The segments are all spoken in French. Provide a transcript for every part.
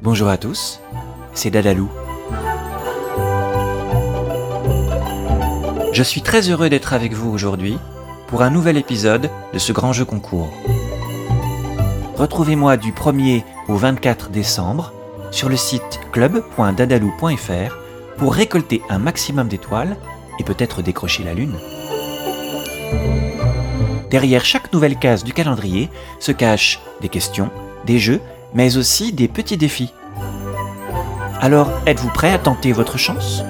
Bonjour à tous, c'est Dadalou. Je suis très heureux d'être avec vous aujourd'hui pour un nouvel épisode de ce grand jeu concours. Retrouvez-moi du 1er au 24 décembre sur le site club.dadalou.fr pour récolter un maximum d'étoiles et peut-être décrocher la lune. Derrière chaque nouvelle case du calendrier se cachent des questions, des jeux, mais aussi des petits défis. Alors, êtes-vous prêt à tenter votre chance?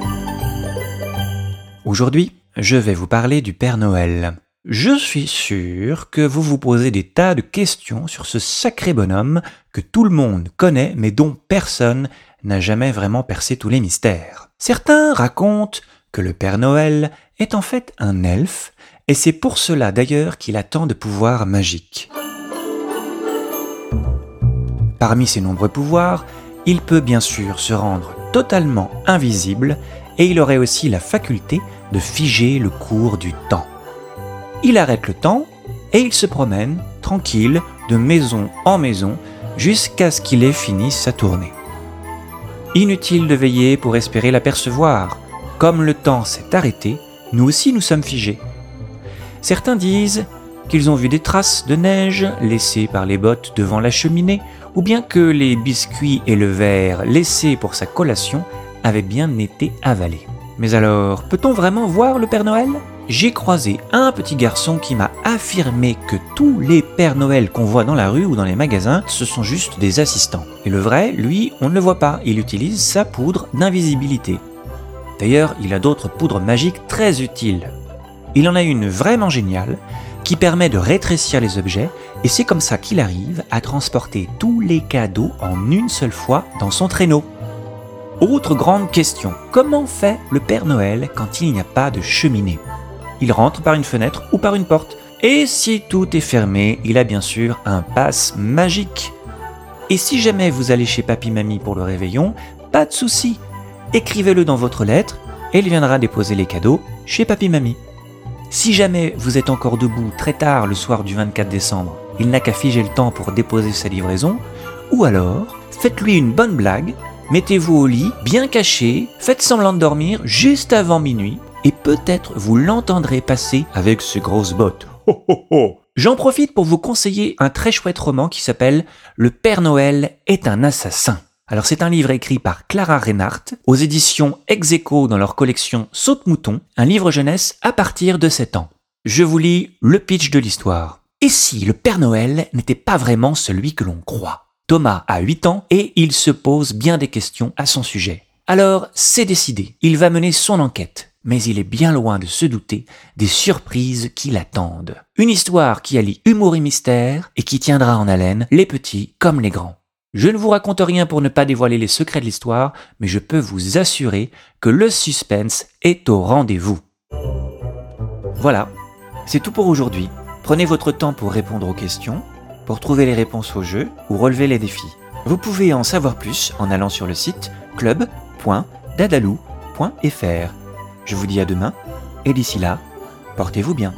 Aujourd'hui, je vais vous parler du Père Noël. Je suis sûr que vous vous posez des tas de questions sur ce sacré bonhomme que tout le monde connaît mais dont personne n'a jamais vraiment percé tous les mystères. Certains racontent que le Père Noël est en fait un elfe et c'est pour cela d'ailleurs qu'il a tant de pouvoirs magiques. Parmi ses nombreux pouvoirs, il peut bien sûr se rendre totalement invisible et il aurait aussi la faculté de figer le cours du temps. Il arrête le temps et il se promène, tranquille, de maison en maison, jusqu'à ce qu'il ait fini sa tournée. Inutile de veiller pour espérer l'apercevoir. Comme le temps s'est arrêté, nous aussi nous sommes figés. Certains disent qu'ils ont vu des traces de neige laissées par les bottes devant la cheminée, ou bien que les biscuits et le verre laissés pour sa collation avaient bien été avalés. Mais alors, peut-on vraiment voir le Père Noël? J'ai croisé un petit garçon qui m'a affirmé que tous les Pères Noël qu'on voit dans la rue ou dans les magasins, ce sont juste des assistants. Et le vrai, lui, on ne le voit pas, il utilise sa poudre d'invisibilité. D'ailleurs, il a d'autres poudres magiques très utiles. Il en a une vraiment géniale qui permet de rétrécir les objets et c'est comme ça qu'il arrive à transporter tous les cadeaux en une seule fois dans son traîneau. Autre grande question, comment fait le Père Noël quand il n'y a pas de cheminée? Il rentre par une fenêtre ou par une porte. Et si tout est fermé, il a bien sûr un passe magique. Et si jamais vous allez chez Papy Mamie pour le réveillon, pas de souci. Écrivez-le dans votre lettre et il viendra déposer les cadeaux chez Papy Mamie. Si jamais vous êtes encore debout très tard le soir du 24 décembre, il n'a qu'à figer le temps pour déposer sa livraison, ou alors faites-lui une bonne blague, mettez-vous au lit, bien caché, faites semblant de dormir juste avant minuit, et peut-être vous l'entendrez passer avec ses grosses bottes. J'en profite pour vous conseiller un très chouette roman qui s'appelle Le Père Noël est un assassin. Alors c'est un livre écrit par Clara Reinhardt aux éditions Execo dans leur collection Saute-Mouton, un livre jeunesse à partir de 7 ans. Je vous lis le pitch de l'histoire. Et si le Père Noël n'était pas vraiment celui que l'on croit? Thomas a 8 ans et il se pose bien des questions à son sujet. Alors c'est décidé, il va mener son enquête mais il est bien loin de se douter des surprises qui l'attendent. Une histoire qui allie humour et mystère et qui tiendra en haleine les petits comme les grands. Je ne vous raconte rien pour ne pas dévoiler les secrets de l'histoire, mais je peux vous assurer que le suspense est au rendez-vous. Voilà, c'est tout pour aujourd'hui. Prenez votre temps pour répondre aux questions, pour trouver les réponses au jeu ou relever les défis. Vous pouvez en savoir plus en allant sur le site club.dadalou.fr. Je vous dis à demain, et d'ici là, portez-vous bien.